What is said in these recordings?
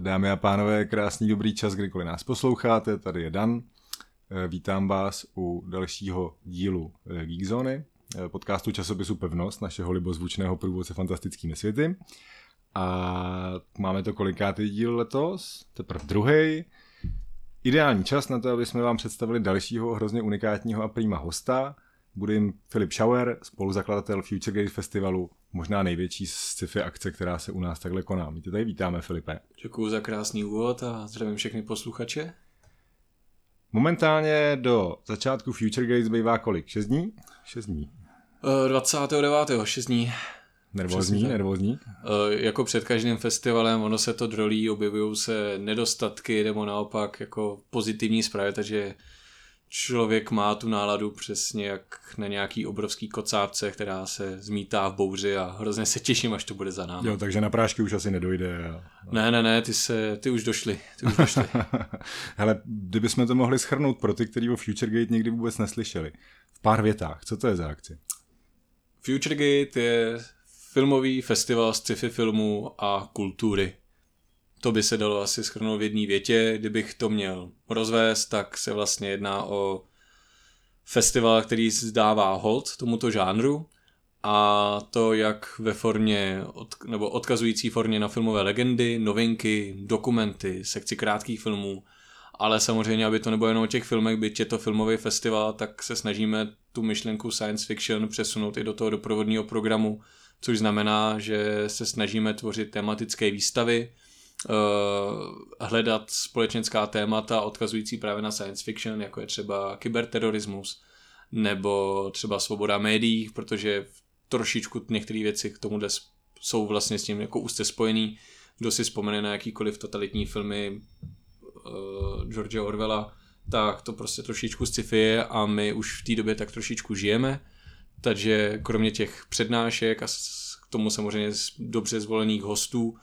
Dámy a pánové, krásný dobrý čas, kdykoliv nás posloucháte, tady je Dan. Eh, vítám vás u dalšího dílu eh, Geekzony, eh, podcastu časopisu Pevnost, našeho libozvučného průvodce fantastickými světy. A máme to kolikátý díl letos? Teprve druhý. Ideální čas na to, aby jsme vám představili dalšího hrozně unikátního a prýma hosta. Bude jim Filip Schauer, spoluzakladatel Future Gate Festivalu, možná největší sci-fi akce, která se u nás takhle koná. My tě tady vítáme, Filipe. Děkuji za krásný úvod a zdravím všechny posluchače. Momentálně do začátku Future Gates bývá kolik? 6 dní? 6 dní. 29. 6 dní. Nervózní, nervózní? Uh, jako před každým festivalem, ono se to drolí, objevují se nedostatky nebo naopak jako pozitivní zprávy, takže člověk má tu náladu přesně jak na nějaký obrovský kocávce, která se zmítá v bouři a hrozně se těším, až to bude za námi. Jo, takže na prášky už asi nedojde. A... Ne, ne, ne, ty, se, ty už došly. Ty už došly. Hele, kdybychom to mohli schrnout pro ty, kteří o FutureGate nikdy vůbec neslyšeli. V pár větách, co to je za akci? FutureGate je filmový festival sci-fi filmů a kultury. To by se dalo asi schrnout v jedné větě. Kdybych to měl rozvést, tak se vlastně jedná o festival, který zdává hold tomuto žánru a to jak ve formě, od, nebo odkazující formě na filmové legendy, novinky, dokumenty, sekci krátkých filmů, ale samozřejmě, aby to nebylo jenom o těch filmech, byť je to filmový festival, tak se snažíme tu myšlenku science fiction přesunout i do toho doprovodního programu, což znamená, že se snažíme tvořit tematické výstavy, hledat společenská témata odkazující právě na science fiction, jako je třeba kyberterorismus, nebo třeba svoboda médií, protože trošičku některé věci k tomu jsou vlastně s tím jako úzce spojený. Kdo si vzpomene na jakýkoliv totalitní filmy uh, George Orwella, tak to prostě trošičku sci-fi je a my už v té době tak trošičku žijeme. Takže kromě těch přednášek a k tomu samozřejmě dobře zvolených hostů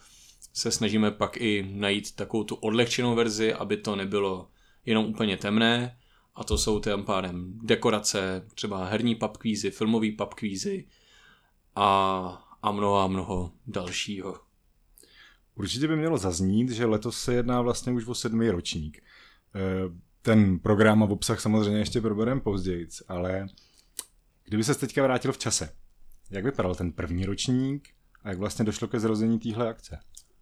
se snažíme pak i najít takovou tu odlehčenou verzi, aby to nebylo jenom úplně temné a to jsou tím pádem dekorace, třeba herní papkvízy, filmový papkvízy a, a mnoho a mnoho dalšího. Určitě by mělo zaznít, že letos se jedná vlastně už o sedmý ročník. E, ten program a obsah samozřejmě ještě probereme později, ale kdyby se teďka vrátil v čase, jak vypadal ten první ročník a jak vlastně došlo ke zrození téhle akce?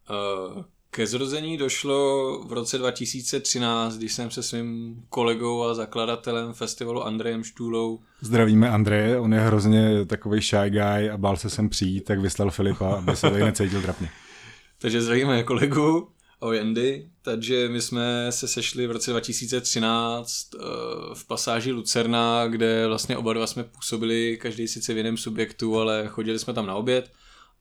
Uh, ke zrození došlo v roce 2013, když jsem se svým kolegou a zakladatelem festivalu Andrejem Štůlou. Zdravíme Andreje, on je hrozně takový shy guy a bál se sem přijít, tak vyslal Filipa, aby se tady necítil trapně. Takže zdravíme kolegu o Andy, takže my jsme se sešli v roce 2013 eh, v pasáži Lucerna, kde vlastně oba dva jsme působili, každý sice v jiném subjektu, ale chodili jsme tam na oběd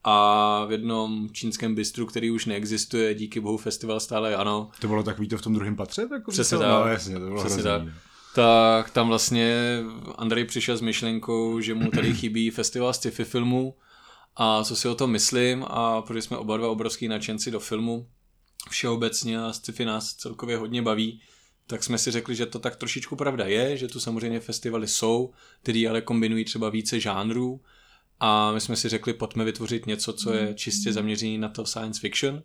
a v jednom čínském bistru, který už neexistuje, díky bohu festival stále ano. To bylo takový to v tom druhém patře? Tak Přesně tak. No, jasně, to bylo Přesně tak. No. Tak tam vlastně Andrej přišel s myšlenkou, že mu tady chybí festival sci-fi filmů a co si o tom myslím a protože jsme oba dva obrovský nadšenci do filmu všeobecně a sci-fi nás celkově hodně baví, tak jsme si řekli, že to tak trošičku pravda je, že tu samozřejmě festivaly jsou, který ale kombinují třeba více žánrů a my jsme si řekli, pojďme vytvořit něco, co je čistě zaměřené na to science fiction.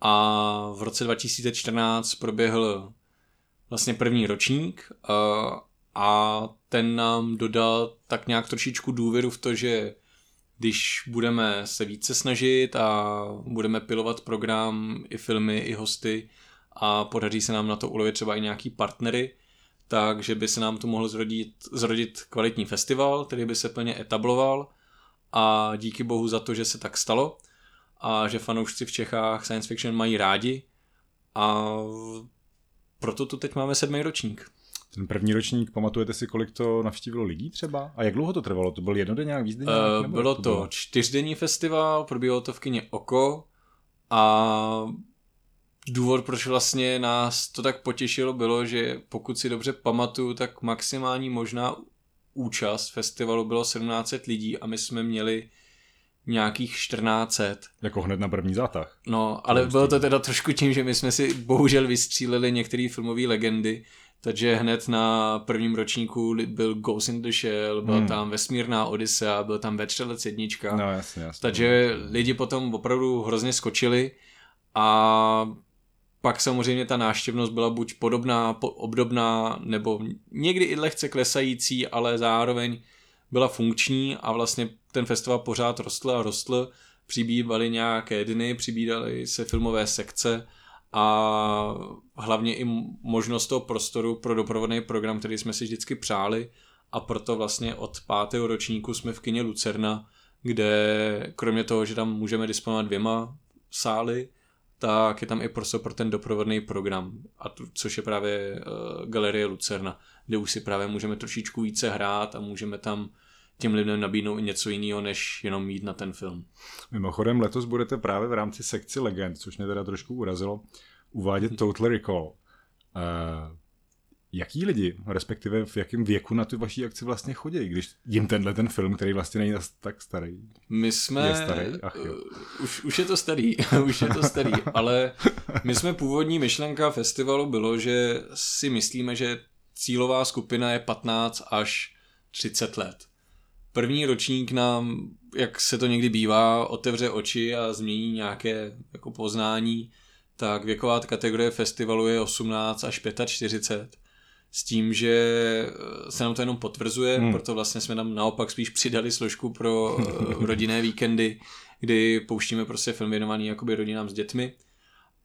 A v roce 2014 proběhl vlastně první ročník a ten nám dodal tak nějak trošičku důvěru v to, že když budeme se více snažit a budeme pilovat program, i filmy, i hosty a podaří se nám na to ulovit třeba i nějaký partnery, takže by se nám to mohl zrodit, zrodit kvalitní festival, který by se plně etabloval a díky bohu za to, že se tak stalo a že fanoušci v Čechách science fiction mají rádi a proto tu teď máme sedmý ročník. Ten první ročník, pamatujete si, kolik to navštívilo lidí třeba? A jak dlouho to trvalo? To byl jednodenní výzdenní? Uh, bylo to, bylo? čtyřdenní festival, probíhalo to v kině Oko a důvod, proč vlastně nás to tak potěšilo, bylo, že pokud si dobře pamatuju, tak maximální možná účast festivalu bylo 1700 lidí a my jsme měli nějakých 1400. Jako hned na první zátah. No, ale bylo to teda trošku tím, že my jsme si bohužel vystříleli některé filmové legendy, takže hned na prvním ročníku byl Ghost in the Shell, byl hmm. tam Vesmírná Odyssea, byl tam Vetřelec jednička. No jasně, jasně. Takže lidi potom opravdu hrozně skočili a pak samozřejmě ta náštěvnost byla buď podobná, obdobná, nebo někdy i lehce klesající, ale zároveň byla funkční a vlastně ten festival pořád rostl a rostl. Přibývaly nějaké dny, přibývaly se filmové sekce a hlavně i možnost toho prostoru pro doprovodný program, který jsme si vždycky přáli a proto vlastně od pátého ročníku jsme v kině Lucerna, kde kromě toho, že tam můžeme disponovat dvěma sály, tak je tam i prostor pro ten doprovodný program, a tu, což je právě uh, Galerie Lucerna, kde už si právě můžeme trošičku více hrát a můžeme tam těm lidem nabídnout i něco jiného, než jenom mít na ten film. Mimochodem letos budete právě v rámci sekci legend, což mě teda trošku urazilo, uvádět Total Recall. Uh, jaký lidi, respektive v jakém věku na tu vaší akci vlastně chodí, když jim tenhle ten film, který vlastně není tak starý. My jsme... Je starý? Ach jo. Uh, už, už je to starý, už je to starý, ale my jsme původní myšlenka festivalu bylo, že si myslíme, že cílová skupina je 15 až 30 let. První ročník nám, jak se to někdy bývá, otevře oči a změní nějaké jako poznání, tak věková kategorie festivalu je 18 až 45 s tím, že eh, se nám to jenom potvrzuje, hmm. proto vlastně jsme tam naopak spíš přidali složku pro eh, rodinné víkendy, kdy pouštíme prostě film věnovaný jakoby rodinám s dětmi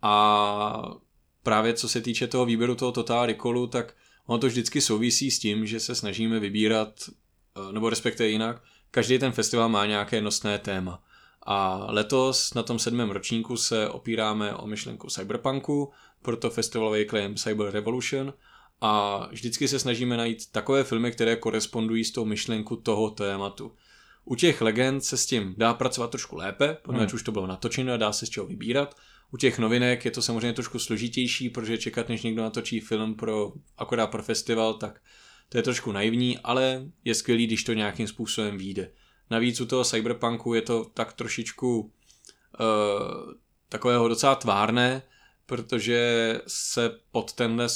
a právě co se týče toho výběru toho Total Recallu, tak ono to vždycky souvisí s tím, že se snažíme vybírat, eh, nebo respektive jinak, každý ten festival má nějaké nosné téma. A letos na tom sedmém ročníku se opíráme o myšlenku cyberpunku, proto festivalový claim Cyber Revolution a vždycky se snažíme najít takové filmy, které korespondují s tou myšlenku toho tématu. U těch legend se s tím dá pracovat trošku lépe, protože hmm. už to bylo natočeno a dá se z čeho vybírat. U těch novinek je to samozřejmě trošku složitější, protože čekat, než někdo natočí film pro akorát pro festival, tak to je trošku naivní, ale je skvělý, když to nějakým způsobem vyjde. Navíc u toho cyberpunku je to tak trošičku uh, takového docela tvárné, protože se pod tenhle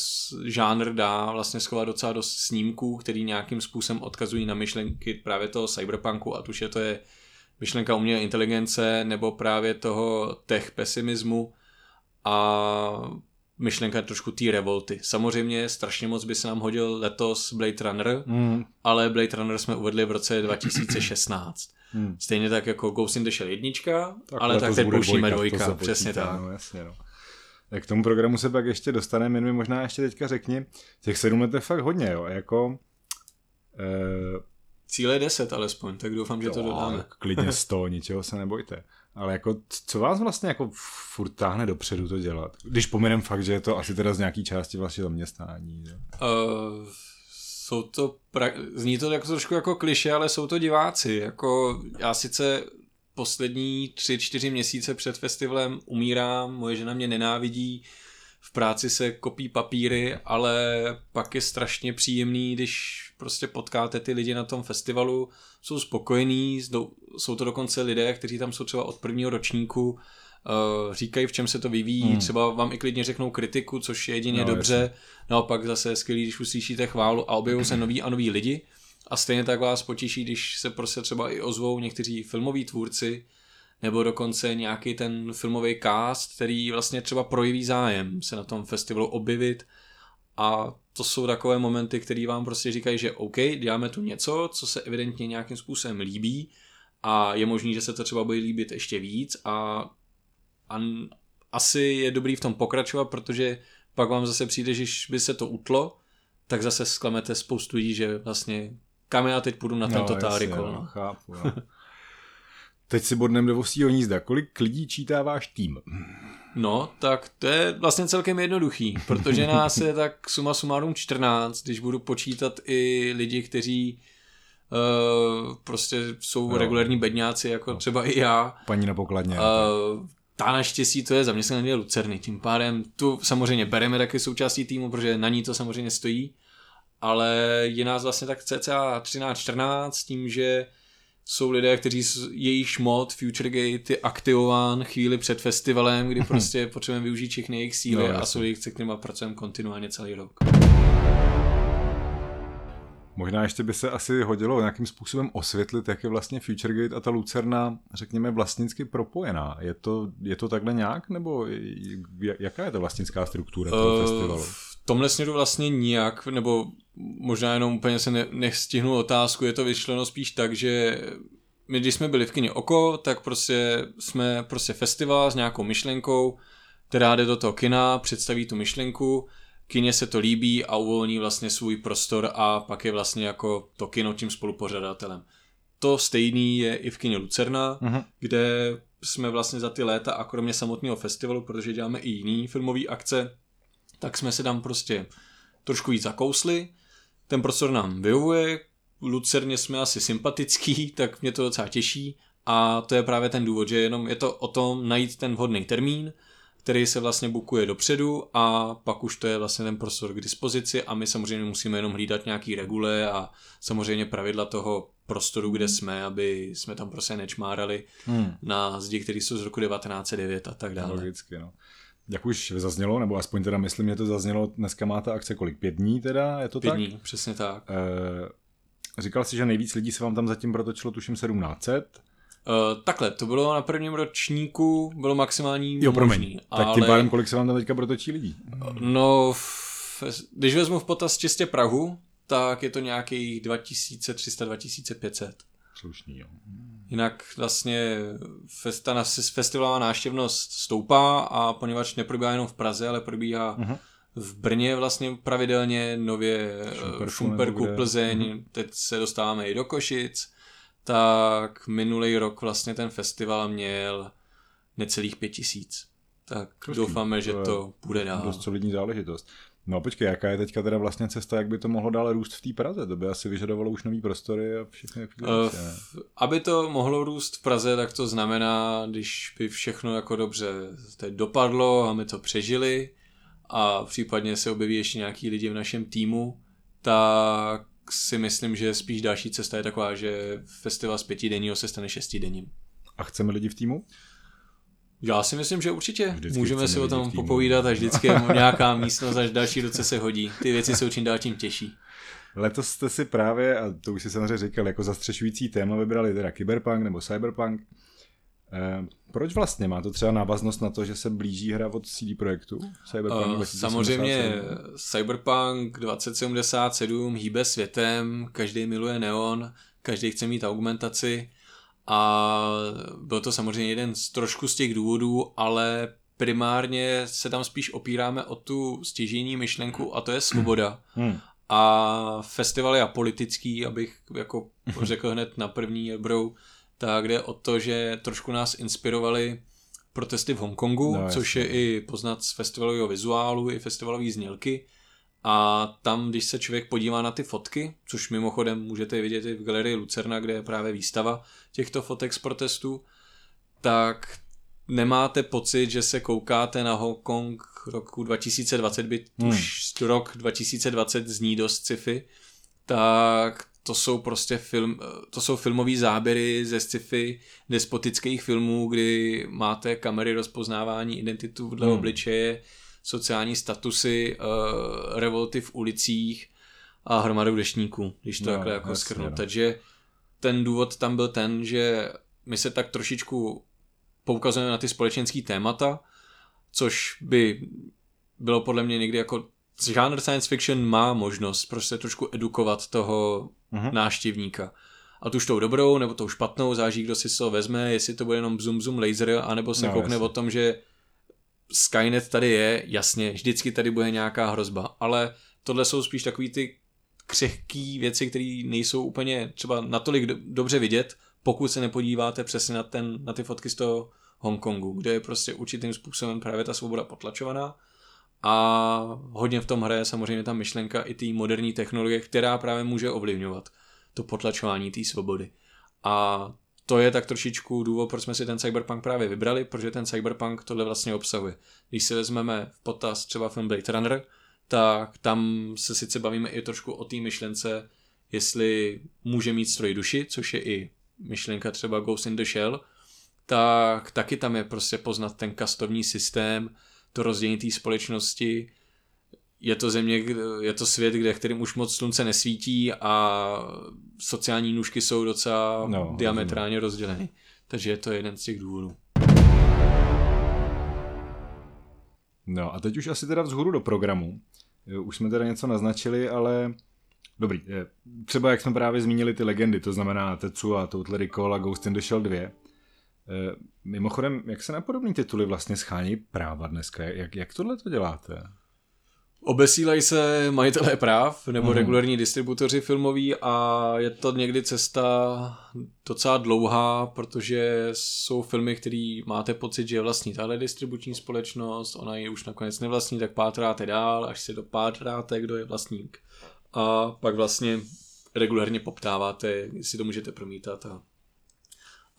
žánr dá vlastně schovat docela dost snímků, který nějakým způsobem odkazují na myšlenky právě toho cyberpunku, a tuž je to je myšlenka umělé inteligence nebo právě toho tech pesimismu a myšlenka trošku té revolty. Samozřejmě strašně moc by se nám hodil letos Blade Runner, mm. ale Blade Runner jsme uvedli v roce 2016. Mm. Stejně tak jako Ghost in the Shell jednička, tak ale tak teď pouštíme dvojka, přesně tak. No, jasně, no. K tomu programu se pak ještě dostaneme, jen mi možná ještě teďka řekni, těch sedm let je fakt hodně, jo, jako... E... Cíle je deset alespoň, tak doufám, že jo, to dodáme. Klidně sto, ničeho se nebojte. Ale jako, co vás vlastně jako furt táhne dopředu to dělat? Když pominem fakt, že je to asi teda z nějaký části vlastně zaměstnání. Jo? Uh, jsou to, pra... zní to jako trošku jako kliše, ale jsou to diváci. Jako já sice poslední tři, čtyři měsíce před festivalem umírám, moje žena mě nenávidí, v práci se kopí papíry, ale pak je strašně příjemný, když prostě potkáte ty lidi na tom festivalu, jsou spokojení, jsou to dokonce lidé, kteří tam jsou třeba od prvního ročníku, Uh, říkají, v čem se to vyvíjí, hmm. třeba vám i klidně řeknou kritiku, což je jedině no, dobře, jasně. naopak zase je skvělý, když uslyšíte chválu a objevují se noví a noví lidi a stejně tak vás potěší, když se prostě třeba i ozvou někteří filmoví tvůrci, nebo dokonce nějaký ten filmový cast, který vlastně třeba projeví zájem se na tom festivalu objevit. A to jsou takové momenty, které vám prostě říkají, že OK, děláme tu něco, co se evidentně nějakým způsobem líbí a je možný, že se to třeba bude líbit ještě víc a, a asi je dobrý v tom pokračovat, protože pak vám zase přijde, že by se to utlo, tak zase zklamete spoustu lidí, že vlastně kam já teď půjdu na ten no, Total jasně, Recall. No, chápu, no. Teď si bodnem do vosího nízda. Kolik lidí čítá váš tým? No, tak to je vlastně celkem jednoduchý, protože nás je tak suma sumárum 14, když budu počítat i lidi, kteří uh, prostě jsou no. regulární bedňáci, jako no. třeba i já. Paní na pokladně. Uh, ta naštěstí to je zaměstnaný Lucerny, tím pádem tu samozřejmě bereme taky součástí týmu, protože na ní to samozřejmě stojí, ale je nás vlastně tak cca 13-14 s tím, že jsou lidé, kteří jejich mod FutureGate je aktivován chvíli před festivalem, kdy prostě potřebujeme využít všechny jejich síly no, a jsou jejich, se kterými pracujeme kontinuálně celý rok. Možná ještě by se asi hodilo nějakým způsobem osvětlit, jak je vlastně FutureGate a ta Lucerna, řekněme, vlastnicky propojená. Je to, je to takhle nějak, nebo jaká je ta vlastnická struktura toho uh, festivalu? V tomhle směru vlastně nijak, nebo možná jenom úplně se ne, nestihnu otázku, je to vyšleno spíš tak, že my když jsme byli v kině Oko, tak prostě jsme prostě festival s nějakou myšlenkou, která jde do toho kina, představí tu myšlenku, kině se to líbí a uvolní vlastně svůj prostor a pak je vlastně jako to kino tím spolupořadatelem. To stejný je i v kině Lucerna, uh-huh. kde jsme vlastně za ty léta a kromě samotného festivalu, protože děláme i jiný filmové akce, tak jsme se tam prostě trošku víc zakousli. Ten prostor nám vyhovuje, Lucerně jsme asi sympatický, tak mě to docela těší a to je právě ten důvod, že jenom je to o tom najít ten vhodný termín, který se vlastně bukuje dopředu a pak už to je vlastně ten prostor k dispozici a my samozřejmě musíme jenom hlídat nějaký regule a samozřejmě pravidla toho prostoru, kde jsme, aby jsme tam prostě nečmárali hmm. na zdi, které jsou z roku 1909 a tak dále. Logicky, no. Jak už zaznělo, nebo aspoň teda myslím, že to zaznělo, dneska má ta akce kolik? Pět dní teda, je to Pět tak? dní, přesně tak. E, říkal jsi, že nejvíc lidí se vám tam zatím protočilo, tuším 1700. Uh, takhle, to bylo na prvním ročníku, bylo maximální jo, promiň. možný. Tak ale... tím pádem, kolik se vám tam teďka protočí lidí? No, v, když vezmu v potaz čistě Prahu, tak je to nějakých 2300-2500. Slušný, jo. Jinak vlastně festa, festivalová náštěvnost stoupá a poněvadž neprobíhá jenom v Praze, ale probíhá uh-huh. v Brně vlastně pravidelně, nově Šumperku, Šumperku Plzeň, uh-huh. teď se dostáváme i do Košic, tak minulý rok vlastně ten festival měl necelých pět tisíc. Tak Trošku, doufáme, že to, to bude dál. Dost solidní záležitost. No počkej, jaká je teďka teda vlastně cesta, jak by to mohlo dále růst v té Praze? To by asi vyžadovalo už nový prostory a všechny uh, Aby to mohlo růst v Praze, tak to znamená, když by všechno jako dobře teď dopadlo a my to přežili a případně se objeví ještě nějaký lidi v našem týmu, tak si myslím, že spíš další cesta je taková, že festival z pětidenního se stane šestidenním. A chceme lidi v týmu? Já si myslím, že určitě. Vždycky Můžeme si o tom popovídat a vždycky nějaká místnost, až další roce se hodí. Ty věci jsou čím dál tím těžší. Letos jste si právě, a to už si samozřejmě říkal, jako zastřešující téma vybrali teda Cyberpunk nebo Cyberpunk. Eh, proč vlastně? Má to třeba návaznost na to, že se blíží hra od CD Projektu? Cyberpunk uh, samozřejmě Cyberpunk 2077 hýbe světem, každý miluje neon, každý chce mít augmentaci a byl to samozřejmě jeden z trošku z těch důvodů, ale primárně se tam spíš opíráme o tu stěžení myšlenku a to je svoboda. Hmm. A festival je apolitický, abych jako řekl hned na první brou, tak jde o to, že trošku nás inspirovali protesty v Hongkongu, no, což je i poznat z festivalového vizuálu, i festivalové znělky. A tam, když se člověk podívá na ty fotky, což mimochodem můžete vidět i v galerii Lucerna, kde je právě výstava těchto fotek z protestů, tak nemáte pocit, že se koukáte na Hongkong roku 2020, byť hmm. už rok 2020 zní dost sci-fi, tak to jsou prostě film, to jsou filmové záběry ze sci-fi despotických filmů, kdy máte kamery rozpoznávání identitu dle hmm. obličeje, sociální statusy, uh, revolty v ulicích a hromadu deštníků, když to no, takhle jako skrnu. No. Takže ten důvod tam byl ten, že my se tak trošičku poukazujeme na ty společenské témata, což by bylo podle mě někdy jako žánr science fiction má možnost prostě trošku edukovat toho uh-huh. náštěvníka. A tu tou dobrou, nebo tou špatnou, záží, kdo si to vezme, jestli to bude jenom zoom zoom laser, anebo se no, koukne jasně. o tom, že Skynet tady je, jasně, vždycky tady bude nějaká hrozba, ale tohle jsou spíš takový ty křehký věci, které nejsou úplně třeba natolik do, dobře vidět, pokud se nepodíváte přesně na, ten, na ty fotky z toho Hongkongu, kde je prostě určitým způsobem právě ta svoboda potlačovaná a hodně v tom hraje samozřejmě ta myšlenka i té moderní technologie, která právě může ovlivňovat to potlačování té svobody. A to je tak trošičku důvod, proč jsme si ten cyberpunk právě vybrali, protože ten cyberpunk tohle vlastně obsahuje. Když si vezmeme v potaz třeba film Blade Runner, tak tam se sice bavíme i trošku o té myšlence, jestli může mít stroj duši, což je i myšlenka třeba Ghost in the Shell, tak taky tam je prostě poznat ten kastovní systém, to rozdělení té společnosti. Je to země, je to svět, kde kterým už moc slunce nesvítí a sociální nůžky jsou docela no, diametrálně rozděleny. Takže je to jeden z těch důvodů. No a teď už asi teda vzhůru do programu. Už jsme teda něco naznačili, ale dobrý. Třeba jak jsme právě zmínili ty legendy, to znamená Tetsu a Total Recall a Ghost in the Shell 2. Mimochodem, jak se na podobné tituly vlastně schání práva dneska? Jak, jak tohle to děláte? Obesílají se majitelé práv nebo hmm. regulární distributoři filmoví a je to někdy cesta docela dlouhá, protože jsou filmy, které máte pocit, že je vlastní tahle distribuční společnost, ona ji už nakonec nevlastní, tak pátráte dál, až si dopátráte, kdo je vlastník. A pak vlastně regulárně poptáváte, jestli to můžete promítat a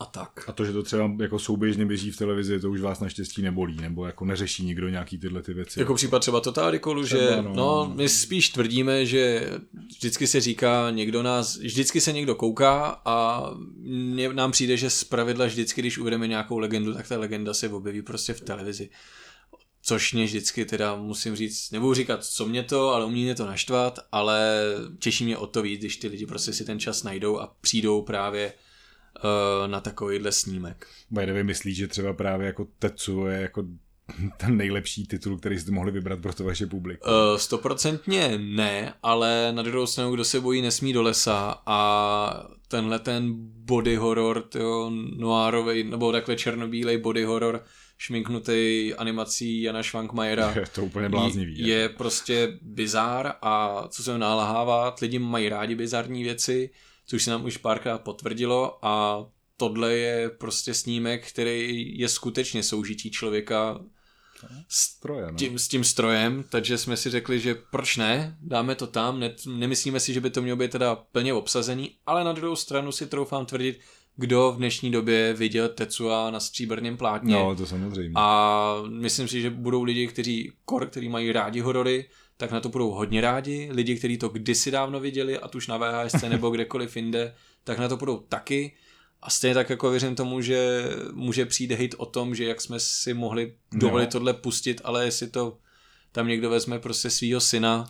a tak. A to, že to třeba jako souběžně běží v televizi, to už vás naštěstí nebolí, nebo jako neřeší nikdo nějaký tyhle ty věci. Jako případ třeba Total Recallu, že no, no, my spíš tvrdíme, že vždycky se říká, někdo nás, vždycky se někdo kouká a mně, nám přijde, že z pravidla vždycky, když uvedeme nějakou legendu, tak ta legenda se objeví prostě v televizi. Což mě vždycky teda musím říct, nebudu říkat, co mě to, ale umí mě to naštvat, ale těší mě o to víc, když ty lidi prostě si ten čas najdou a přijdou právě na takovýhle snímek. By myslíš, že třeba právě jako Tetsu je jako ten nejlepší titul, který jste mohli vybrat pro to vaše publikum? Uh, stoprocentně ne, ale na druhou stranu, kdo se bojí, nesmí do lesa a tenhle ten body horror, tyjo, noirovej, nebo takhle černobílej body horror, šminknutý animací Jana Schwankmajera. Je to úplně bláznivý. Je, je prostě bizár a co se nalahává, lidi mají rádi bizarní věci, což se nám už párkrát potvrdilo a tohle je prostě snímek, který je skutečně soužití člověka s no. tím, s tím strojem, takže jsme si řekli, že proč ne, dáme to tam, ne, nemyslíme si, že by to mělo být teda plně obsazený, ale na druhou stranu si troufám tvrdit, kdo v dnešní době viděl Tetsua na stříbrném plátně. No, to samozřejmě. A myslím si, že budou lidi, kteří kor, kteří mají rádi horory, tak na to budou hodně rádi. Lidi, kteří to kdysi dávno viděli, a už na VHS nebo kdekoliv jinde, tak na to budou taky. A stejně tak jako věřím tomu, že může přijít hejt o tom, že jak jsme si mohli dovolit no. tohle pustit, ale jestli to tam někdo vezme prostě svýho syna,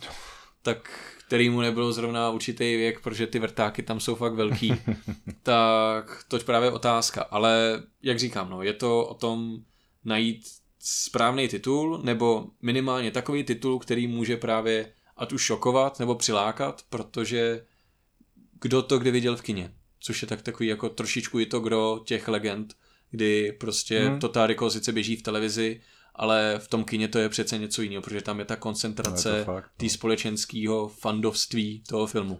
tak který mu nebylo zrovna určitý věk, protože ty vrtáky tam jsou fakt velký, tak to je právě otázka. Ale jak říkám, no, je to o tom najít správný titul, nebo minimálně takový titul, který může právě ať už šokovat nebo přilákat, protože kdo to kdy viděl v kině, což je tak takový jako trošičku i to kdo těch legend, kdy prostě hmm. Total Recall sice běží v televizi, ale v tom kině to je přece něco jiného, protože tam je ta koncentrace no, té no. společenského fandovství toho filmu.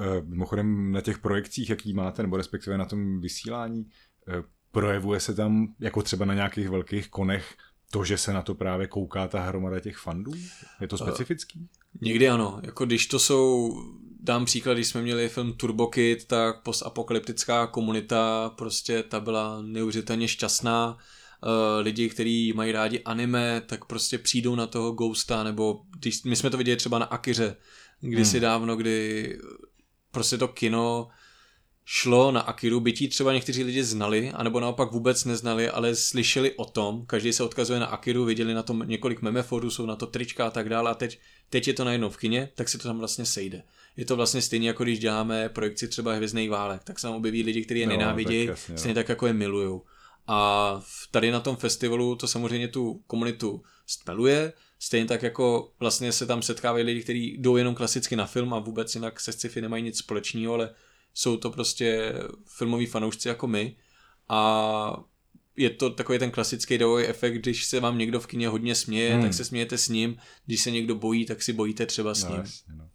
Eh, mimochodem na těch projekcích, jaký máte, nebo respektive na tom vysílání, eh, projevuje se tam, jako třeba na nějakých velkých konech, to, že se na to právě kouká ta hromada těch fandů? Je to specifický? Uh, někdy ano. Jako když to jsou, dám příklad, když jsme měli film Turbo Kid, tak postapokalyptická komunita, prostě ta byla neuvěřitelně šťastná. Uh, lidi, kteří mají rádi anime, tak prostě přijdou na toho Ghosta, nebo když, my jsme to viděli třeba na Akiře, kdysi hmm. dávno, kdy prostě to kino šlo na Akiru, bytí třeba někteří lidi znali, anebo naopak vůbec neznali, ale slyšeli o tom, každý se odkazuje na Akiru, viděli na tom několik memeforů, jsou na to trička a tak dále a teď, teď je to najednou v kině, tak se to tam vlastně sejde. Je to vlastně stejně jako když děláme projekci třeba Hvězdný válek, tak se tam objeví lidi, kteří je no, nenávidí, tak stejně tak jako je milujou. A tady na tom festivalu to samozřejmě tu komunitu stmeluje, stejně tak jako vlastně se tam setkávají lidi, kteří jdou jenom klasicky na film a vůbec jinak se sci-fi nemají nic společného, ale jsou to prostě filmoví fanoušci jako my a je to takový ten klasický davový efekt, když se vám někdo v kině hodně směje, hmm. tak se smějete s ním, když se někdo bojí, tak si bojíte třeba s no, ním. Jasně, no.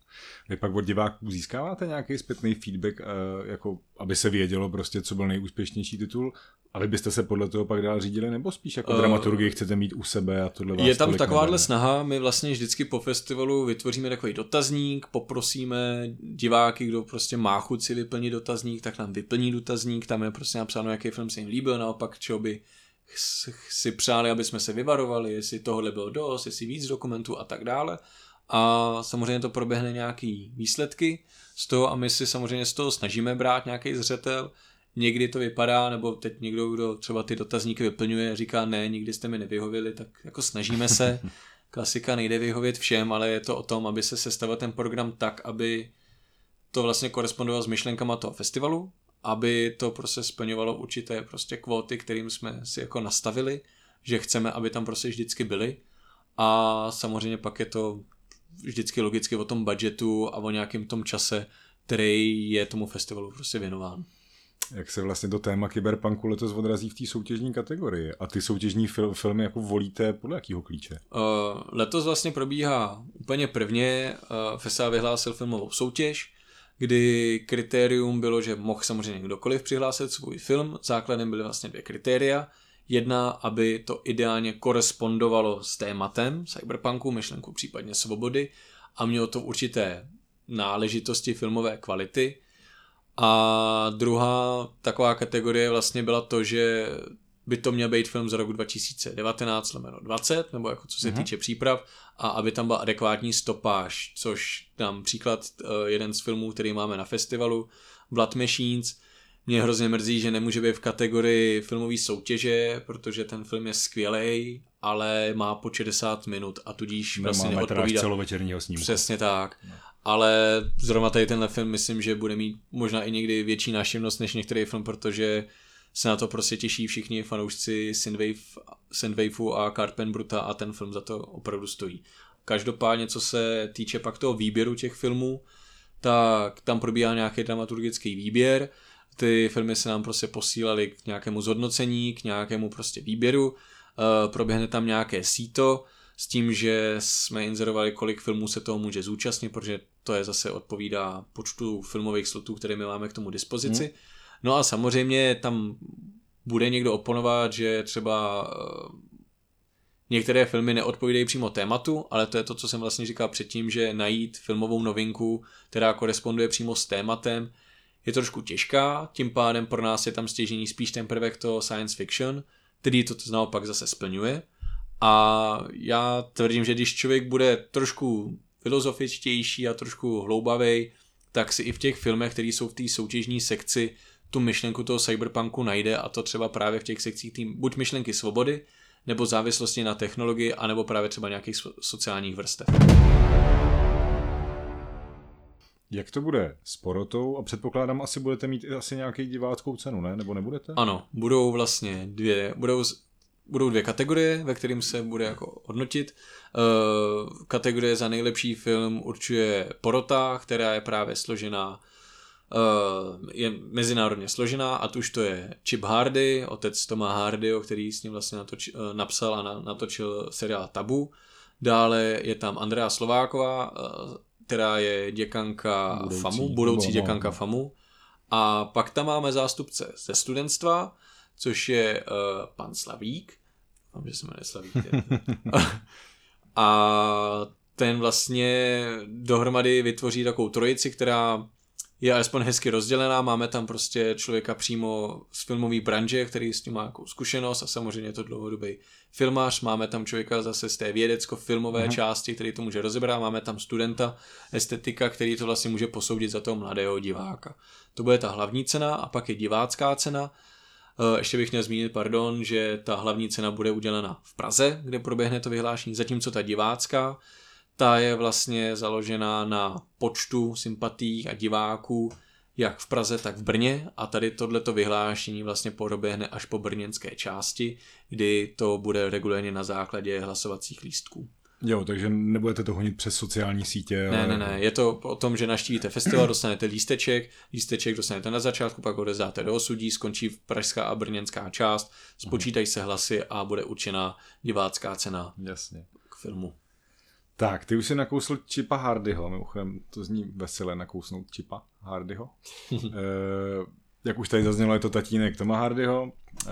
Vy pak od diváků získáváte nějaký zpětný feedback, eh, jako aby se vědělo prostě, co byl nejúspěšnější titul? A vy byste se podle toho pak dál řídili, nebo spíš jako uh, dramaturgii chcete mít u sebe a tohle vás Je tam takováhle snaha, my vlastně vždycky po festivalu vytvoříme takový dotazník, poprosíme diváky, kdo prostě má chuť si vyplnit dotazník, tak nám vyplní dotazník, tam je prostě napsáno, jaký film se jim líbil, naopak čeho by si přáli, aby jsme se vyvarovali, jestli tohle bylo dost, jestli víc dokumentů a tak dále. A samozřejmě to proběhne nějaký výsledky z toho a my si samozřejmě z toho snažíme brát nějaký zřetel, někdy to vypadá, nebo teď někdo, kdo třeba ty dotazníky vyplňuje, říká ne, nikdy jste mi nevyhovili, tak jako snažíme se. klasika nejde vyhovět všem, ale je to o tom, aby se sestavil ten program tak, aby to vlastně korespondovalo s myšlenkama toho festivalu, aby to prostě splňovalo určité prostě kvóty, kterým jsme si jako nastavili, že chceme, aby tam prostě vždycky byli. A samozřejmě pak je to vždycky logicky o tom budgetu a o nějakém tom čase, který je tomu festivalu prostě věnován. Jak se vlastně to téma kyberpunku letos odrazí v té soutěžní kategorii? A ty soutěžní fil- filmy jako volíte podle jakého klíče? Uh, letos vlastně probíhá úplně prvně, uh, FESA vyhlásil filmovou soutěž, kdy kritérium bylo, že mohl samozřejmě kdokoliv přihlásit svůj film. Základem byly vlastně dvě kritéria. Jedna, aby to ideálně korespondovalo s tématem cyberpunku, myšlenku případně svobody a mělo to určité náležitosti filmové kvality. A druhá taková kategorie vlastně byla to, že by to měl být film z roku 2019 20, nebo jako co se mm-hmm. týče příprav, a aby tam byla adekvátní stopáž, což dám příklad uh, jeden z filmů, který máme na festivalu, Blood Machines, mě hrozně mrzí, že nemůže být v kategorii filmové soutěže, protože ten film je skvělý, ale má po 60 minut a tudíž vlastně neodpovídá. celovečerního snímku. Přesně tak. No. Ale zrovna tady tenhle film myslím, že bude mít možná i někdy větší náštěvnost než některý film, protože se na to prostě těší všichni fanoušci Synthwave, Synthwaveu a Carpen Bruta a ten film za to opravdu stojí. Každopádně, co se týče pak toho výběru těch filmů, tak tam probíhá nějaký dramaturgický výběr, ty filmy se nám prostě posílaly k nějakému zhodnocení, k nějakému prostě výběru, uh, proběhne tam nějaké síto, s tím, že jsme inzerovali, kolik filmů se toho může zúčastnit, protože to je zase odpovídá počtu filmových slotů, které my máme k tomu dispozici. Hmm. No a samozřejmě tam bude někdo oponovat, že třeba uh, některé filmy neodpovídají přímo tématu, ale to je to, co jsem vlastně říkal předtím, že najít filmovou novinku, která koresponduje přímo s tématem, je trošku těžká, tím pádem pro nás je tam stěžení spíš ten prvek to science fiction, který to naopak zase splňuje. A já tvrdím, že když člověk bude trošku filozofičtější a trošku hloubavý, tak si i v těch filmech, které jsou v té soutěžní sekci, tu myšlenku toho cyberpunku najde a to třeba právě v těch sekcích tým, buď myšlenky svobody, nebo závislosti na technologii, anebo právě třeba nějakých sociálních vrstev. Jak to bude s porotou? A předpokládám, asi budete mít asi nějaký diváckou cenu, ne? Nebo nebudete? Ano, budou vlastně dvě, budou, budou dvě kategorie, ve kterým se bude jako hodnotit. Uh, kategorie za nejlepší film určuje porota, která je právě složená Uh, je mezinárodně složená a už to je Chip Hardy, otec Toma Hardyho, který s ním vlastně natoč, uh, napsal a na, natočil seriál Tabu. Dále je tam Andrea Slováková, která je děkanka budoucí, FAMu, budoucí děkanka FAMu. A pak tam máme zástupce ze studentstva, což je uh, pan Slavík. Doufám, že se jmenuje Slavík. a ten vlastně dohromady vytvoří takovou trojici, která je alespoň hezky rozdělená, máme tam prostě člověka přímo z filmové branže, který s tím má nějakou zkušenost a samozřejmě je to dlouhodobý filmář, máme tam člověka zase z té vědecko-filmové uh-huh. části, který to může rozebrat, máme tam studenta estetika, který to vlastně může posoudit za toho mladého diváka. To bude ta hlavní cena a pak je divácká cena, eh, ještě bych měl zmínit, pardon, že ta hlavní cena bude udělena v Praze, kde proběhne to vyhlášení, zatímco ta divácká ta je vlastně založená na počtu sympatí a diváků jak v Praze, tak v Brně a tady tohleto vyhlášení vlastně proběhne až po brněnské části, kdy to bude regulérně na základě hlasovacích lístků. Jo, takže nebudete to honit přes sociální sítě. Ne, ale... ne, ne, je to o tom, že naštívíte festival, dostanete lísteček, lísteček dostanete na začátku, pak odezdáte do osudí, skončí v pražská a brněnská část, spočítají se hlasy a bude určena divácká cena Jasně. k filmu. Tak, ty už jsi nakousl Chipa Hardyho, mimochodem to zní veselé nakousnout Chipa Hardyho. e, jak už tady zaznělo, je to tatínek Toma Hardyho, e,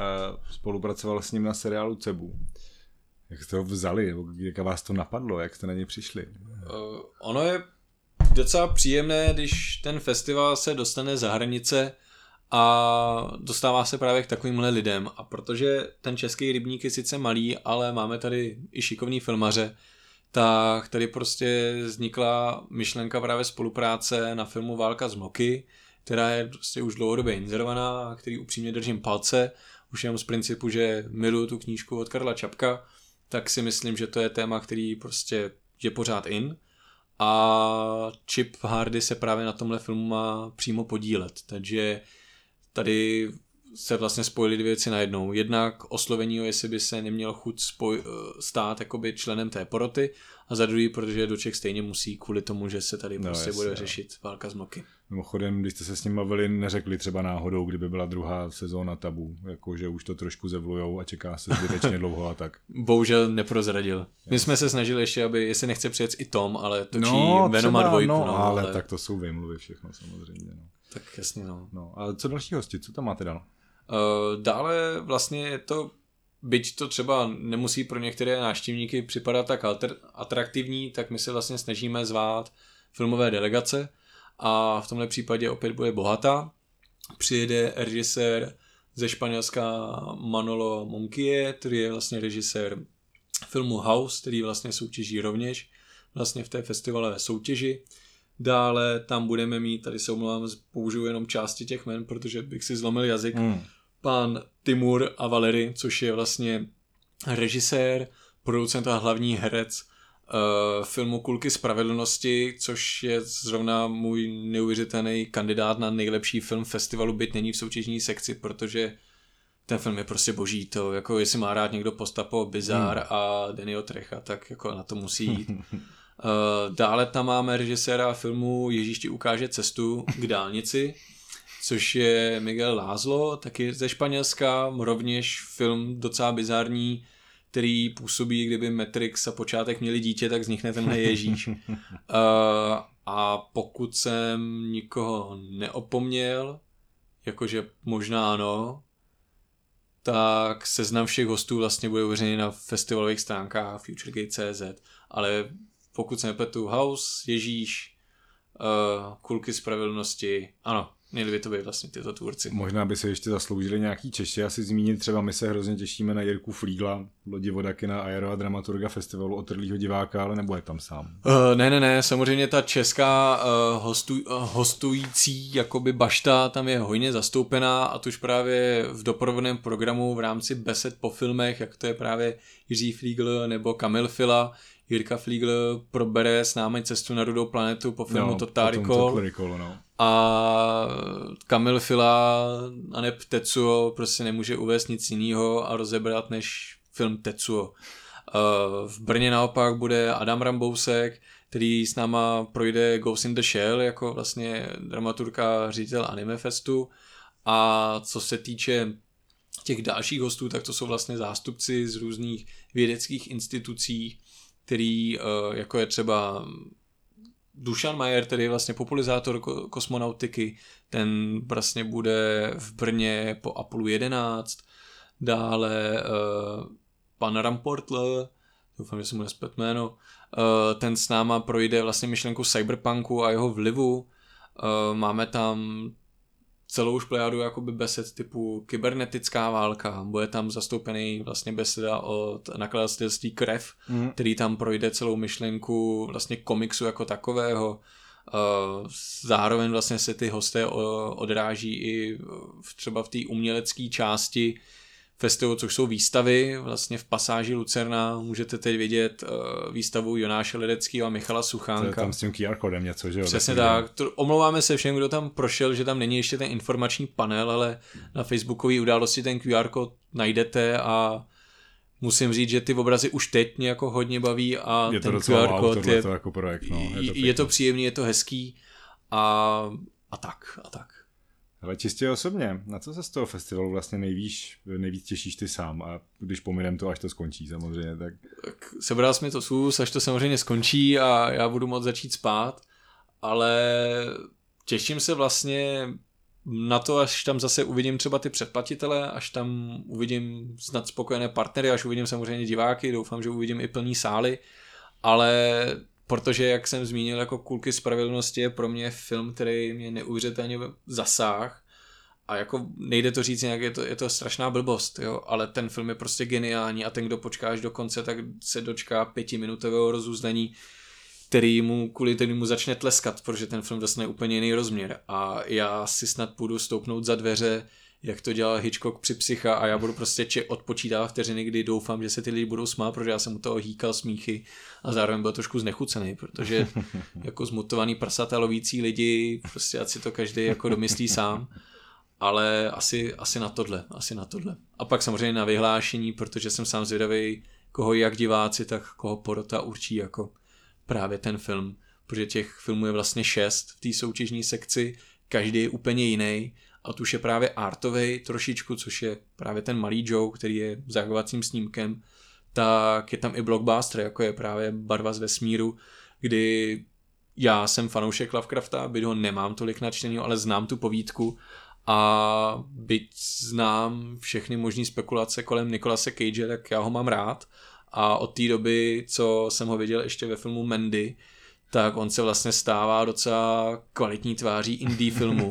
spolupracoval s ním na seriálu Cebu. Jak jste ho vzali, jak vás to napadlo, jak jste na ně přišli? Uh, ono je docela příjemné, když ten festival se dostane za hranice a dostává se právě k takovýmhle lidem. A protože ten český rybník je sice malý, ale máme tady i šikovní filmaře, tak tady prostě vznikla myšlenka právě spolupráce na filmu Válka z Moky, která je prostě už dlouhodobě inzerovaná a který upřímně držím palce, už jenom z principu, že miluju tu knížku od Karla Čapka tak si myslím, že to je téma, který prostě je pořád in. A Chip Hardy se právě na tomhle filmu má přímo podílet, takže tady se vlastně spojily dvě věci najednou. Jednak oslovení, jestli by se neměl chuť spoj, eh, stát jakoby členem té poroty a za druhý, protože Doček stejně musí kvůli tomu, že se tady no, prostě jasně, bude jo. řešit válka z moky. Mimochodem, když jste se s ním bavili, neřekli třeba náhodou, kdyby byla druhá sezóna tabu, jako že už to trošku zevlujou a čeká se zbytečně dlouho a tak. Bohužel neprozradil. My jsme se snažili ještě, aby, jestli nechce přijet i Tom, ale točí no, Venoma třeba, dvojku. No, no, ale, ale, tak to jsou vymluvy všechno samozřejmě. No. Tak jasně, no. no. A co další hosti, co tam máte dál? Uh, dále vlastně je to, byť to třeba nemusí pro některé návštěvníky připadat tak atraktivní, tak my se vlastně snažíme zvát filmové delegace a v tomhle případě opět bude bohatá. Přijede režisér ze Španělska Manolo Monkie, který je vlastně režisér filmu House, který vlastně soutěží rovněž vlastně v té festivalové soutěži. Dále tam budeme mít, tady se omlouvám, použiju jenom části těch men, protože bych si zlomil jazyk, mm pán Timur a Valery, což je vlastně režisér, producent a hlavní herec uh, filmu Kulky spravedlnosti, což je zrovna můj neuvěřitelný kandidát na nejlepší film festivalu, byť není v soutěžní sekci, protože ten film je prostě boží, to jako jestli má rád někdo postapo Bizar hmm. a Daniel Trecha, tak jako na to musí jít. Uh, dále tam máme režiséra filmu Ježíš ti ukáže cestu k dálnici, což je Miguel Lázlo, taky ze Španělska, rovněž film docela bizarní, který působí, kdyby Matrix a počátek měli dítě, tak vznikne tenhle Ježíš. uh, a pokud jsem nikoho neopomněl, jakože možná ano, tak seznam všech hostů vlastně bude uveřejný na festivalových stránkách FutureGate.cz, ale pokud se nepletu House, Ježíš, uh, Kulky spravedlnosti, ano, Měli by to být vlastně tyto tvůrci. Možná by se ještě zasloužili nějaký Češi asi zmínit, třeba my se hrozně těšíme na Jirku Flígla, Lodivodakina Aero a dramaturga festivalu Otrlýho diváka, ale nebo je tam sám? Uh, ne, ne, ne, samozřejmě ta česká uh, hostu, uh, hostující jakoby bašta tam je hojně zastoupená a tuž právě v doprovodném programu v rámci besed po filmech, jak to je právě Jiří Flígl nebo Kamil Fila, Jirka Flígl probere s námi cestu na rudou planetu po filmu no, Total Recall. No. A Kamil Fila a ne Tetsuo prostě nemůže uvést nic jiného a rozebrat než film Tetsuo. V Brně naopak bude Adam Rambousek, který s náma projde Ghost in the Shell jako vlastně dramaturka ředitel Anime Festu a co se týče těch dalších hostů, tak to jsou vlastně zástupci z různých vědeckých institucí, který, eh, jako je třeba Dušan Majer, je vlastně popularizátor kosmonautiky, ten vlastně bude v Brně po Apollo 11, dále uh, pan Ramportl, doufám, že se mu nespět jméno, uh, ten s náma projde vlastně myšlenku cyberpunku a jeho vlivu, uh, máme tam celou už plejádu jakoby besed typu kybernetická válka, bude tam zastoupený vlastně beseda od nakladatelství Krev, mm. který tam projde celou myšlenku vlastně komiksu jako takového. Zároveň vlastně se ty hosté odráží i třeba v té umělecké části festivalu, což jsou výstavy, vlastně v pasáži Lucerna můžete teď vidět uh, výstavu Jonáše Ledeckého a Michala Suchánka. To je tam s tím QR kodem něco, že jo? Přesně tak. To, omlouváme se všem, kdo tam prošel, že tam není ještě ten informační panel, ale na facebookové události ten QR kód najdete a musím říct, že ty obrazy už teď mě jako hodně baví a je to ten QR kód je, to jako projekt, no. je, to, je to příjemný, je to hezký a, a tak, a tak. Ale čistě osobně, na co se z toho festivalu vlastně nejvíc, nejvíc těšíš ty sám? A když pominem to, až to skončí samozřejmě, tak... tak sebral jsi mi to sus, až to samozřejmě skončí a já budu moct začít spát, ale těším se vlastně na to, až tam zase uvidím třeba ty předplatitele, až tam uvidím snad spokojené partnery, až uvidím samozřejmě diváky, doufám, že uvidím i plný sály, ale protože, jak jsem zmínil, jako Kulky spravedlnosti je pro mě film, který mě neuvěřitelně zasáh a jako nejde to říct nějak, je to, je to strašná blbost, jo, ale ten film je prostě geniální a ten, kdo počká až do konce, tak se dočká pětiminutového rozuzlení, který mu, kvůli mu začne tleskat, protože ten film dostane úplně jiný rozměr. A já si snad půjdu stoupnout za dveře jak to dělal Hitchcock při Psycha a já budu prostě či odpočítávat vteřiny, kdy doufám, že se ty lidi budou smát, protože já jsem u toho hýkal smíchy a zároveň byl trošku znechucený, protože jako zmutovaný prasata lovící lidi, prostě ať si to každý jako domyslí sám, ale asi, asi na tohle, asi na tohle. A pak samozřejmě na vyhlášení, protože jsem sám zvědavý, koho jak diváci, tak koho porota určí jako právě ten film, protože těch filmů je vlastně šest v té soutěžní sekci, každý je úplně jiný a tuž je právě artový trošičku, což je právě ten malý Joe, který je zahagovacím snímkem, tak je tam i blockbuster, jako je právě Barva z vesmíru, kdy já jsem fanoušek Lovecrafta, byť ho nemám tolik načtený, ale znám tu povídku a byť znám všechny možné spekulace kolem Nikolase Cage, tak já ho mám rád. A od té doby, co jsem ho viděl ještě ve filmu Mandy, tak on se vlastně stává docela kvalitní tváří indie filmu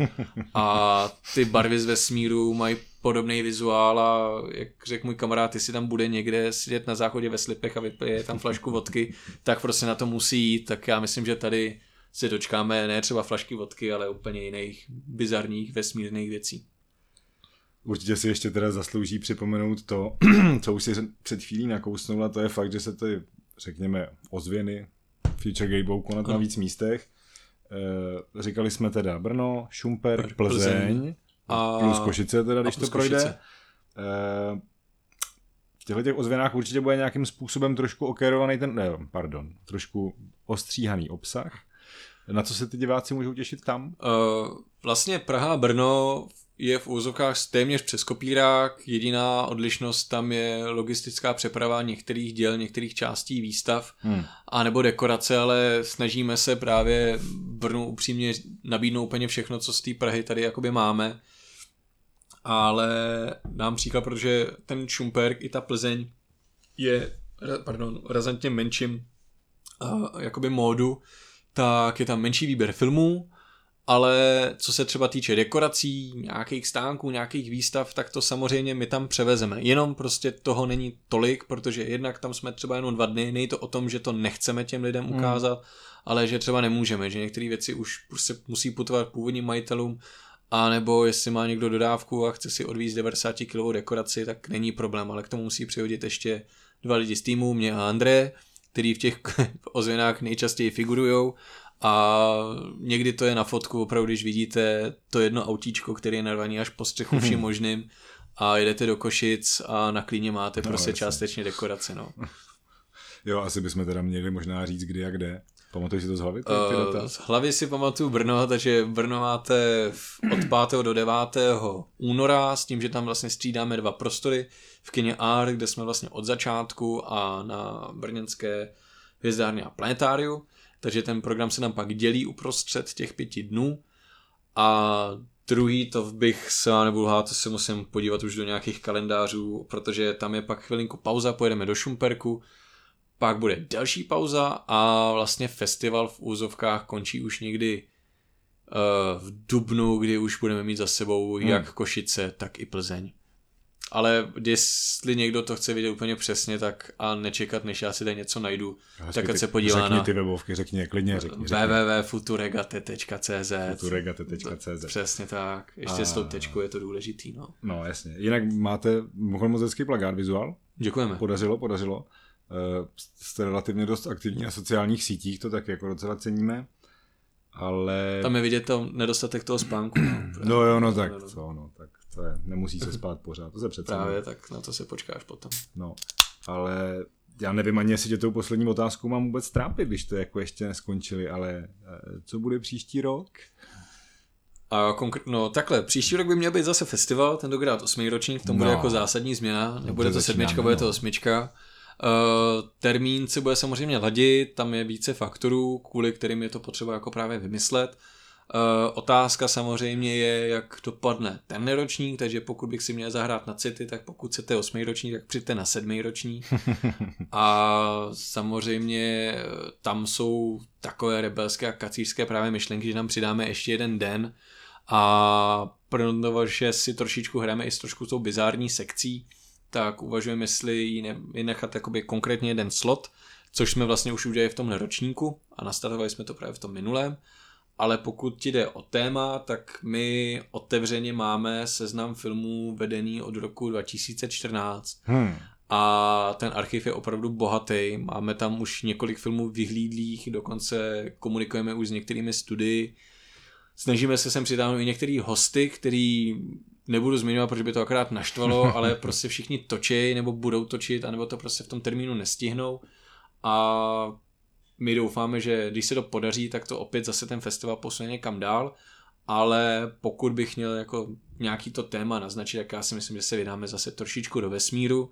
a ty barvy z vesmíru mají podobný vizuál a jak řekl můj kamarád, jestli tam bude někde sedět na záchodě ve slipech a vypije tam flašku vodky, tak prostě na to musí jít, tak já myslím, že tady se dočkáme ne třeba flašky vodky, ale úplně jiných bizarních vesmírných věcí. Určitě si ještě teda zaslouží připomenout to, co už si před chvílí nakousnul a to je fakt, že se ty, řekněme, ozvěny Future Gate budou konat na víc místech. E, říkali jsme teda Brno, Šumperk, Plzeň, a... plus Košice teda, když to projde. E, v těchto těch ozvěnách určitě bude nějakým způsobem trošku okérovaný ten, ne, pardon, trošku ostříhaný obsah. Na co se ty diváci můžou těšit tam? Uh, vlastně Praha a Brno je v úzovkách téměř přes kopírák. Jediná odlišnost tam je logistická přeprava některých děl, některých částí výstav hmm. a nebo dekorace, ale snažíme se právě Brnu upřímně nabídnout úplně všechno, co z té Prahy tady jakoby máme. Ale dám příklad, protože ten Šumperk i ta Plzeň je pardon, razantně menším uh, jakoby módu, tak je tam menší výběr filmů, ale co se třeba týče dekorací, nějakých stánků, nějakých výstav, tak to samozřejmě my tam převezeme. Jenom prostě toho není tolik, protože jednak tam jsme třeba jenom dva dny, není to o tom, že to nechceme těm lidem hmm. ukázat, hmm. ale že třeba nemůžeme, že některé věci už prostě musí putovat původním majitelům, a nebo jestli má někdo dodávku a chce si odvízt 90 kg dekoraci, tak není problém, ale k tomu musí přihodit ještě dva lidi z týmu, mě a André, který v těch ozvěnách nejčastěji figurujou a někdy to je na fotku, opravdu, když vidíte to jedno autíčko, který je narvaný až po střechu vším možným a jedete do Košic a na klíně máte no, prostě jasný. částečně dekorace, no. Jo, asi bychom teda měli možná říct, kdy a kde. Pamatuješ si to z hlavy? Ty, ty data? z hlavy si pamatuju Brno, takže Brno máte od 5. do 9. února s tím, že tam vlastně střídáme dva prostory v kině R, kde jsme vlastně od začátku a na brněnské hvězdárně a planetáriu takže ten program se nám pak dělí uprostřed těch pěti dnů a druhý to bych se nebudu lhát, to se musím podívat už do nějakých kalendářů, protože tam je pak chvilinku pauza, pojedeme do Šumperku, pak bude další pauza a vlastně festival v úzovkách končí už někdy uh, v Dubnu, kdy už budeme mít za sebou hmm. jak Košice, tak i Plzeň ale jestli někdo to chce vidět úplně přesně, tak a nečekat, než já si tady něco najdu, Hezky, tak ať se podívá řekni na... ty webovky, řekni klidně, řekni. řekni. www.futuregate.cz Futuregate.cz Přesně tak, ještě a... s tou tečkou je to důležitý, no. No jasně, jinak máte mohl moc hezký plagát vizuál. Děkujeme. Podařilo, podařilo. Eh, jste relativně dost aktivní na sociálních sítích, to tak jako docela ceníme. Ale... Tam je vidět to nedostatek toho spánku. No, no jo, no tak, co, no, tak to je, nemusí se spát pořád, to se přece... Právě, tak na to se počkáš potom. No, ale já nevím ani, jestli tě tou poslední otázkou mám vůbec trápit, když to jako ještě neskončili, ale eh, co bude příští rok? A konkr- no takhle, příští rok by měl být zase festival, tentokrát osmý ročník, v tom no. bude jako zásadní změna, nebude to, to sedmička, bude to osmička. Uh, termín se bude samozřejmě ladit, tam je více faktorů, kvůli kterým je to potřeba jako právě vymyslet. Uh, otázka samozřejmě je, jak dopadne ten ročník, takže pokud bych si měl zahrát na City, tak pokud chcete osmý ročník, tak přijďte na sedmý ročník. A samozřejmě eh, tam jsou takové rebelské a kacířské právě myšlenky, že tam přidáme ještě jeden den a protože si trošičku hrajeme i s trošku tou bizární sekcí, tak uvažujeme, jestli ji nechat jakoby konkrétně jeden slot, což jsme vlastně už udělali v tomhle ročníku a nastartovali jsme to právě v tom minulém ale pokud ti jde o téma, tak my otevřeně máme seznam filmů vedený od roku 2014 Hmm. a ten archiv je opravdu bohatý. Máme tam už několik filmů vyhlídlých, dokonce komunikujeme už s některými studii. Snažíme se sem přitáhnout i některý hosty, který nebudu zmiňovat, protože by to akorát naštvalo, ale prostě všichni točí nebo budou točit, anebo to prostě v tom termínu nestihnou. A my doufáme, že když se to podaří, tak to opět zase ten festival posune někam dál, ale pokud bych měl jako nějaký to téma naznačit, tak já si myslím, že se vydáme zase trošičku do vesmíru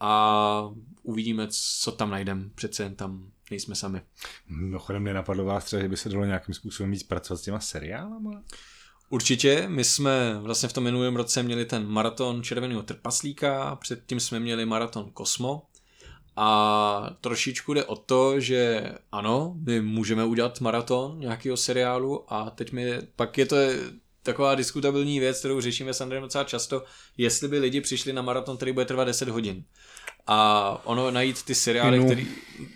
a uvidíme, co tam najdeme. Přece jen tam nejsme sami. Mimochodem nenapadlo vás třeba, že by se dalo nějakým způsobem víc pracovat s těma seriálama? Určitě, my jsme vlastně v tom minulém roce měli ten maraton Červeného trpaslíka, předtím jsme měli maraton Kosmo a trošičku jde o to, že ano, my můžeme udělat maraton nějakého seriálu a teď mi, pak je to taková diskutabilní věc, kterou řešíme s Andrejem docela často, jestli by lidi přišli na maraton, který bude trvat 10 hodin. A ono najít ty seriály, No, který...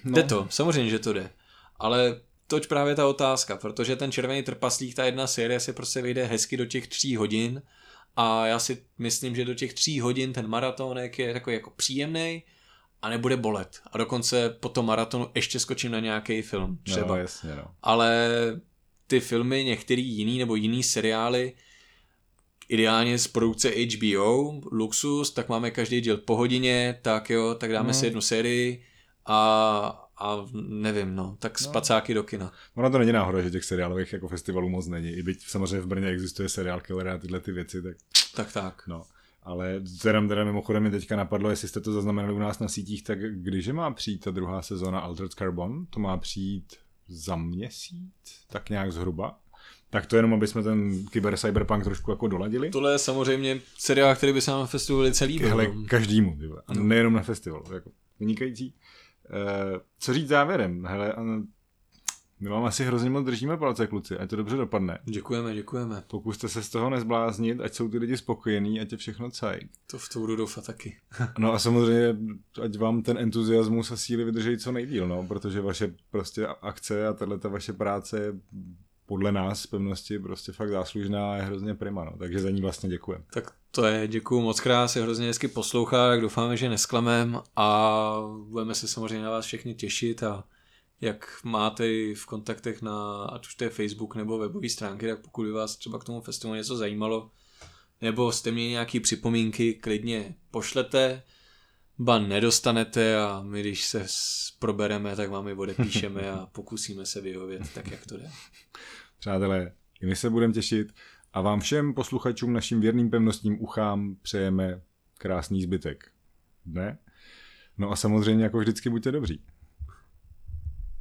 no. Jde to, samozřejmě, že to jde. Ale toč právě ta otázka, protože ten Červený trpaslík, ta jedna série se prostě vyjde hezky do těch tří hodin a já si myslím, že do těch tří hodin ten maratonek je takový jako příjemný a nebude bolet. A dokonce po tom maratonu ještě skočím na nějaký film třeba. No, jasně, no. Ale ty filmy, některý jiný nebo jiný seriály, ideálně z produkce HBO, Luxus, tak máme každý díl po hodině, tak jo, tak dáme No. si jednu sérii a, a nevím, no, tak No. spacáky do kina. Ono to není náhoda, že těch seriálových jako festivalů moc není. I byť samozřejmě v Brně existuje seriál Killer a tyhle ty věci, tak Tak tak. no. Ale teda, teda mimochodem mi teďka napadlo, jestli jste to zaznamenali u nás na sítích, tak když má přijít ta druhá sezóna Altered Carbon, to má přijít za měsíc, tak nějak zhruba. Tak to jenom, aby jsme ten kyber cyberpunk trošku jako doladili. Tohle je samozřejmě seriál, který by se nám na festivalu velice líbil. Hele, no. každému, a nejenom na festivalu, jako vynikající. Uh, co říct závěrem? Hele, my vám asi hrozně moc držíme palce, kluci, ať to dobře dopadne. Děkujeme, děkujeme. Pokuste se z toho nezbláznit, ať jsou ty lidi spokojení, ať je všechno caj. To v to budu doufat taky. No a samozřejmě, ať vám ten entuziasmus a síly vydrží co nejdíl, no, protože vaše prostě akce a tahle ta vaše práce je podle nás z pevnosti prostě fakt záslužná a je hrozně prima, no, takže za ní vlastně děkujeme. Tak to je, děkuju moc krát, se hrozně hezky poslouchá, tak doufáme, že nesklamem a budeme se samozřejmě na vás všechny těšit a jak máte v kontaktech na, ať už to je Facebook nebo webové stránky, tak pokud by vás třeba k tomu festivalu něco zajímalo, nebo jste měli nějaké připomínky, klidně pošlete, ba nedostanete a my když se probereme, tak vám je odepíšeme a pokusíme se vyhovět tak, jak to jde. Přátelé, i my se budeme těšit a vám všem posluchačům, našim věrným pevnostním uchám přejeme krásný zbytek. Ne? No a samozřejmě jako vždycky buďte dobří.